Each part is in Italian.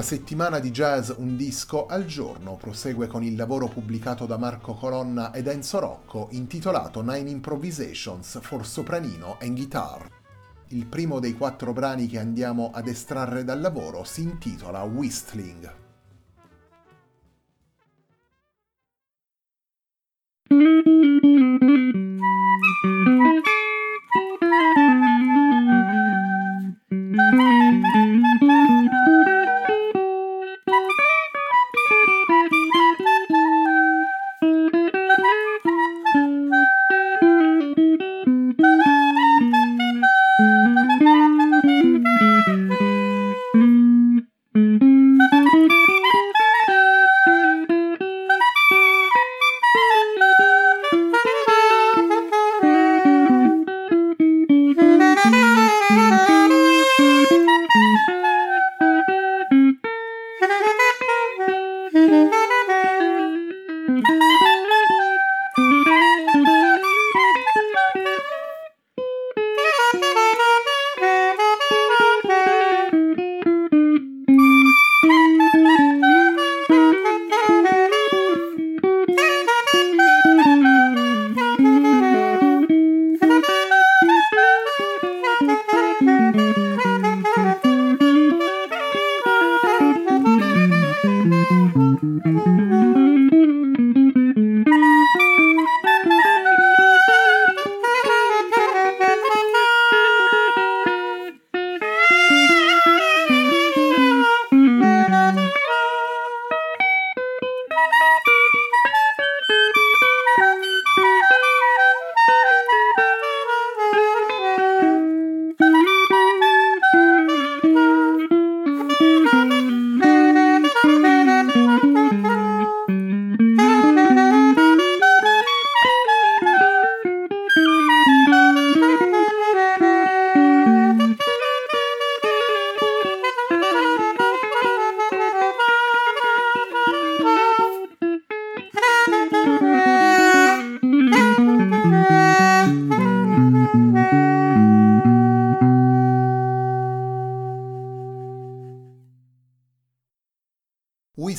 La settimana di jazz Un disco al giorno prosegue con il lavoro pubblicato da Marco Colonna ed Enzo Rocco intitolato Nine Improvisations for Sopranino and Guitar. Il primo dei quattro brani che andiamo ad estrarre dal lavoro si intitola Whistling.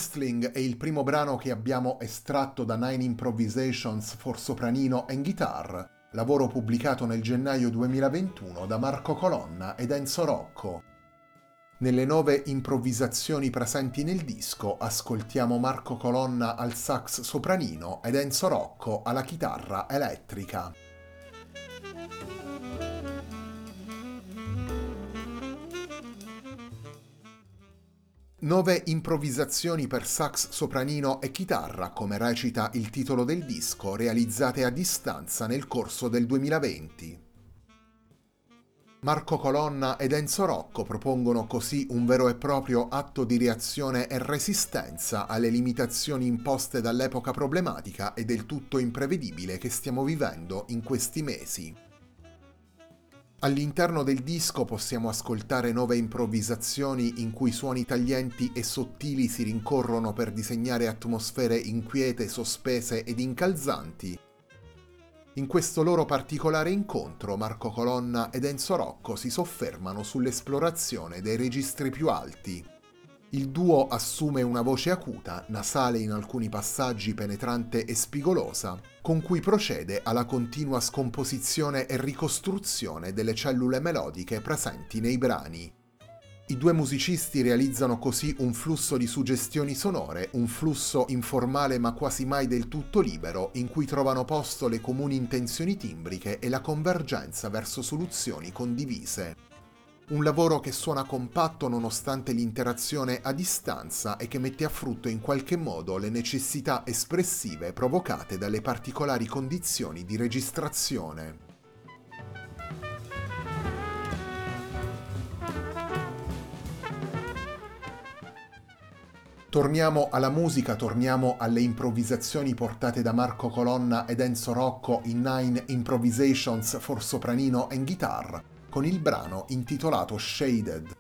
Whistling è il primo brano che abbiamo estratto da Nine Improvisations for Sopranino and Guitar, lavoro pubblicato nel gennaio 2021 da Marco Colonna ed Enzo Rocco. Nelle nove improvvisazioni presenti nel disco ascoltiamo Marco Colonna al sax sopranino ed Enzo Rocco alla chitarra elettrica. Nove improvvisazioni per sax sopranino e chitarra, come recita il titolo del disco, realizzate a distanza nel corso del 2020. Marco Colonna ed Enzo Rocco propongono così un vero e proprio atto di reazione e resistenza alle limitazioni imposte dall'epoca problematica e del tutto imprevedibile che stiamo vivendo in questi mesi. All'interno del disco possiamo ascoltare nove improvvisazioni in cui suoni taglienti e sottili si rincorrono per disegnare atmosfere inquiete, sospese ed incalzanti. In questo loro particolare incontro Marco Colonna ed Enzo Rocco si soffermano sull'esplorazione dei registri più alti, il duo assume una voce acuta, nasale in alcuni passaggi penetrante e spigolosa, con cui procede alla continua scomposizione e ricostruzione delle cellule melodiche presenti nei brani. I due musicisti realizzano così un flusso di suggestioni sonore, un flusso informale ma quasi mai del tutto libero, in cui trovano posto le comuni intenzioni timbriche e la convergenza verso soluzioni condivise. Un lavoro che suona compatto nonostante l'interazione a distanza e che mette a frutto in qualche modo le necessità espressive provocate dalle particolari condizioni di registrazione. Torniamo alla musica, torniamo alle improvvisazioni portate da Marco Colonna ed Enzo Rocco in Nine Improvisations for Sopranino and Guitar, con il brano intitolato Shaded.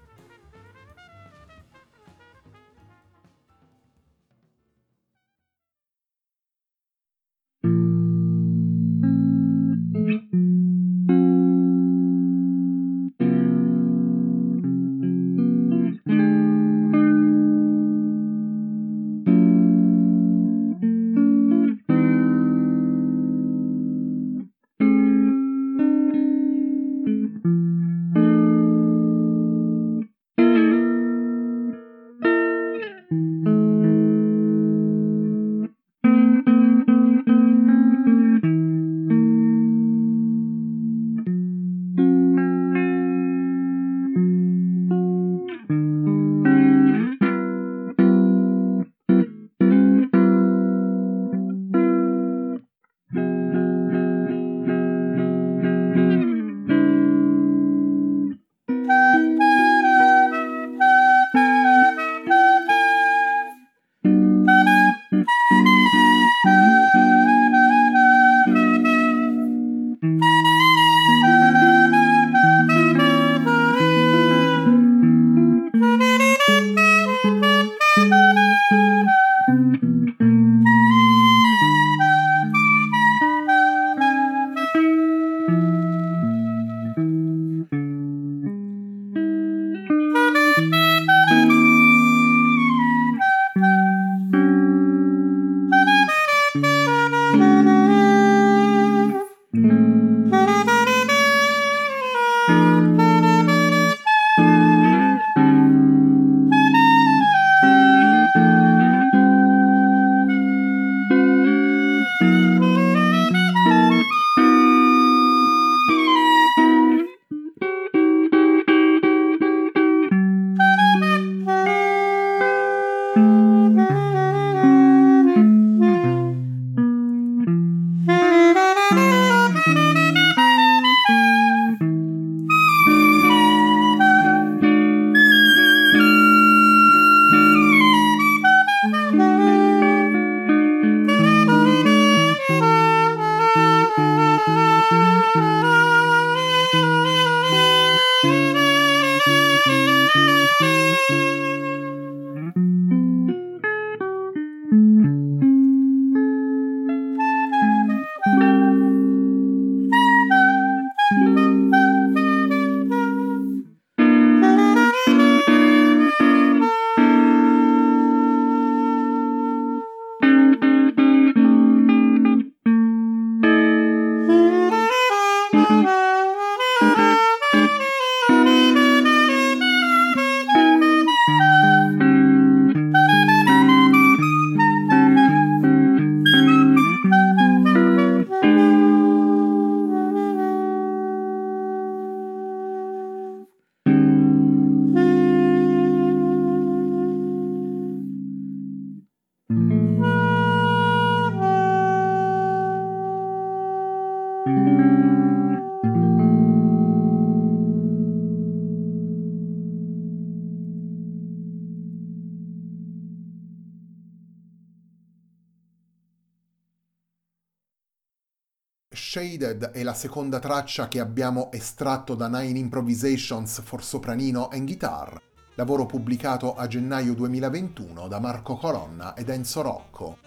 Shaded è la seconda traccia che abbiamo estratto da Nine Improvisations for Sopranino and Guitar, lavoro pubblicato a gennaio 2021 da Marco Colonna ed Enzo Rocco.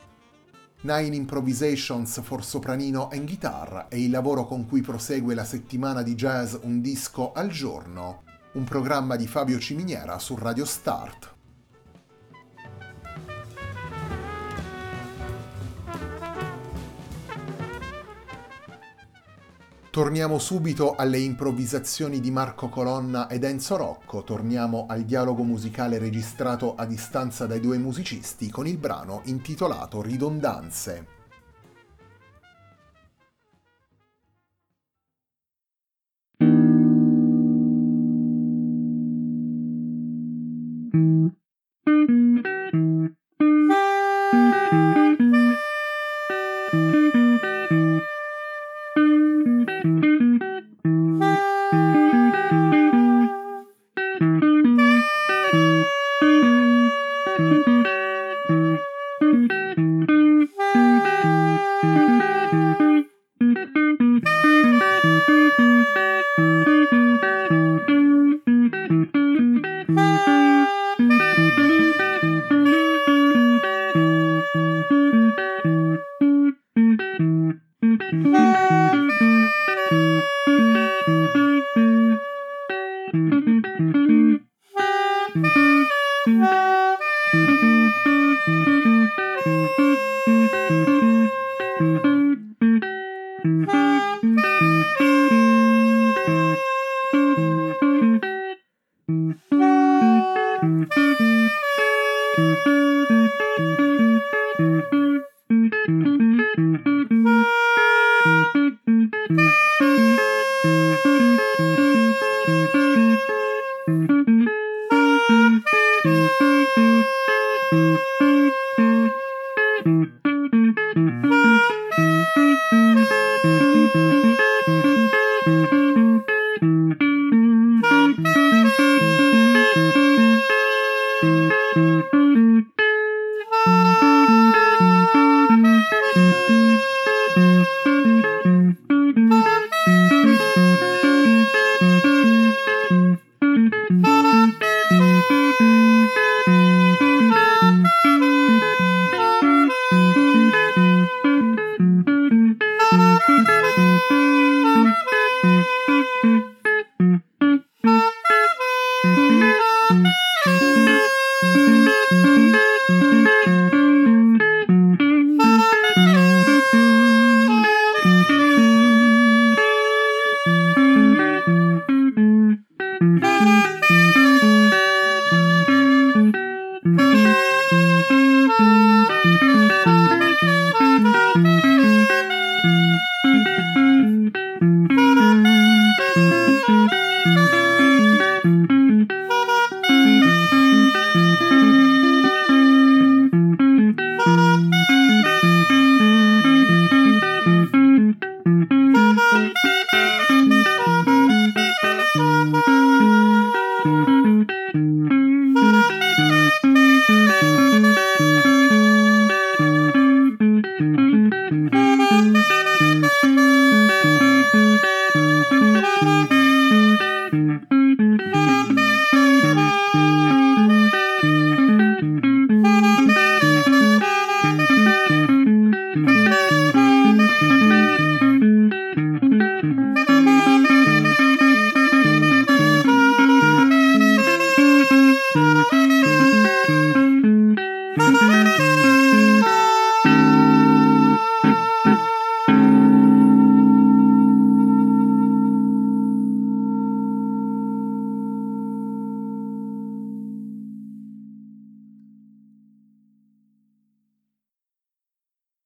Nine Improvisations for Sopranino and Guitar è il lavoro con cui prosegue la settimana di jazz Un disco al giorno, un programma di Fabio Ciminiera su Radio Start. Torniamo subito alle improvvisazioni di Marco Colonna ed Enzo Rocco, torniamo al dialogo musicale registrato a distanza dai due musicisti con il brano intitolato Ridondanze.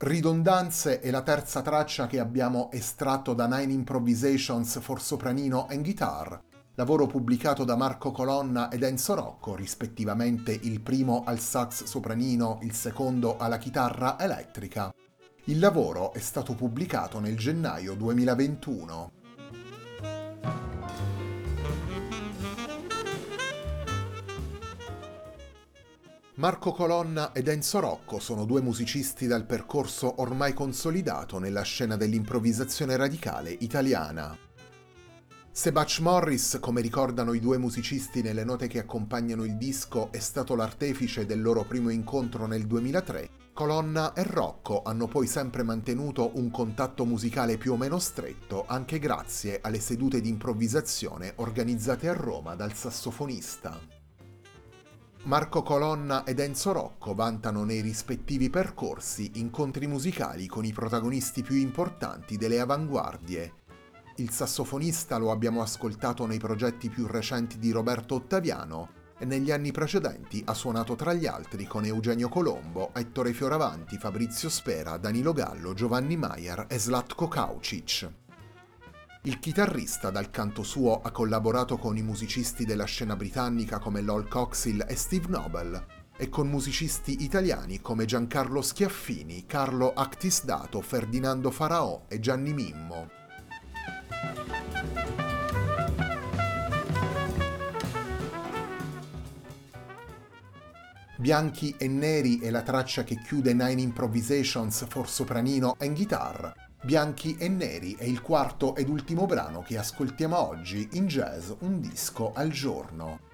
Ridondanze è la terza traccia che abbiamo estratto da Nine Improvisations for Sopranino and Guitar, lavoro pubblicato da Marco Colonna ed Enzo Rocco, rispettivamente il primo al sax sopranino, il secondo alla chitarra elettrica. Il lavoro è stato pubblicato nel gennaio 2021. Marco Colonna ed Enzo Rocco sono due musicisti dal percorso ormai consolidato nella scena dell'improvvisazione radicale italiana. Se Butch Morris, come ricordano i due musicisti nelle note che accompagnano il disco, è stato l'artefice del loro primo incontro nel 2003, Colonna e Rocco hanno poi sempre mantenuto un contatto musicale più o meno stretto anche grazie alle sedute di improvvisazione organizzate a Roma dal sassofonista. Marco Colonna ed Enzo Rocco vantano nei rispettivi percorsi incontri musicali con i protagonisti più importanti delle avanguardie. Il sassofonista lo abbiamo ascoltato nei progetti più recenti di Roberto Ottaviano e negli anni precedenti ha suonato tra gli altri con Eugenio Colombo, Ettore Fioravanti, Fabrizio Spera, Danilo Gallo, Giovanni Maier e Slatko Kaucic. Il chitarrista dal canto suo ha collaborato con i musicisti della scena britannica come Lol Coxill e Steve Noble e con musicisti italiani come Giancarlo Schiaffini, Carlo Actisdato, Ferdinando Faraò e Gianni Mimmo. Bianchi e Neri è la traccia che chiude Nine Improvisations for sopranino and guitar, Bianchi e Neri è il quarto ed ultimo brano che ascoltiamo oggi in jazz un disco al giorno.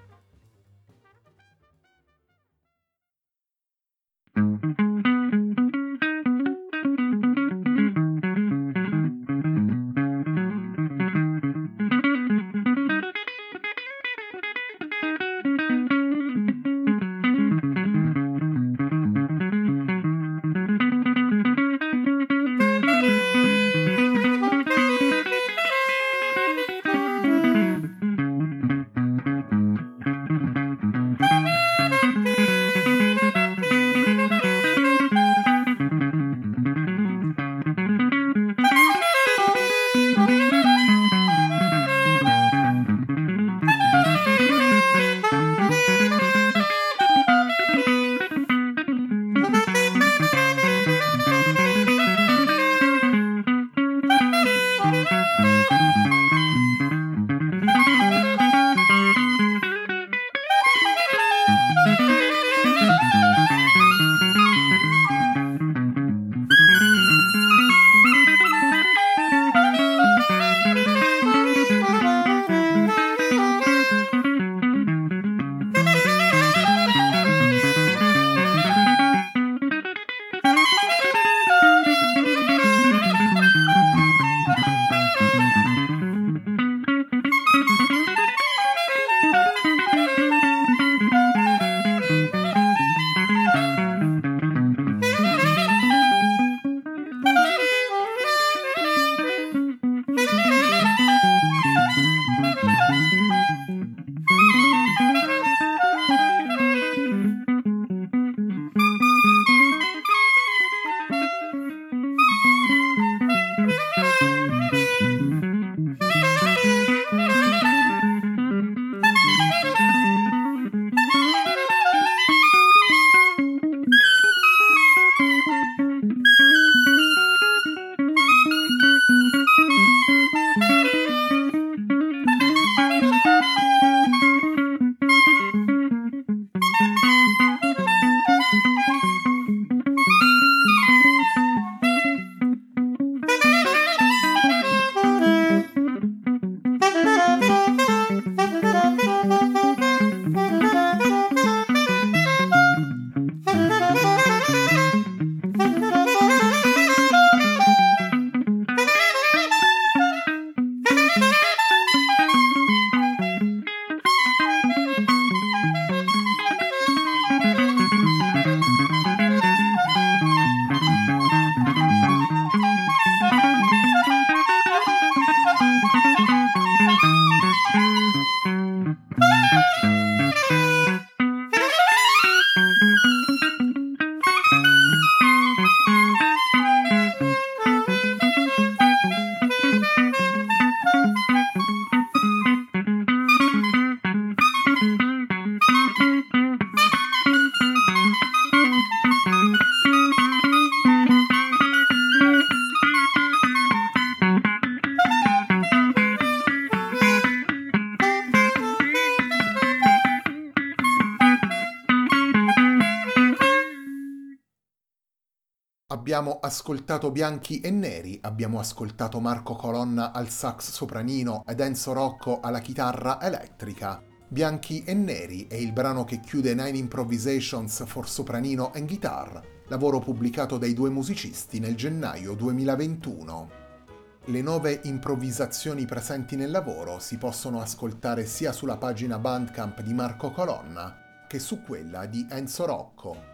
Abbiamo ascoltato Bianchi e Neri, abbiamo ascoltato Marco Colonna al sax sopranino ed Enzo Rocco alla chitarra elettrica. Bianchi e Neri è il brano che chiude Nine Improvisations for sopranino and guitar, lavoro pubblicato dai due musicisti nel gennaio 2021. Le nove improvvisazioni presenti nel lavoro si possono ascoltare sia sulla pagina Bandcamp di Marco Colonna che su quella di Enzo Rocco.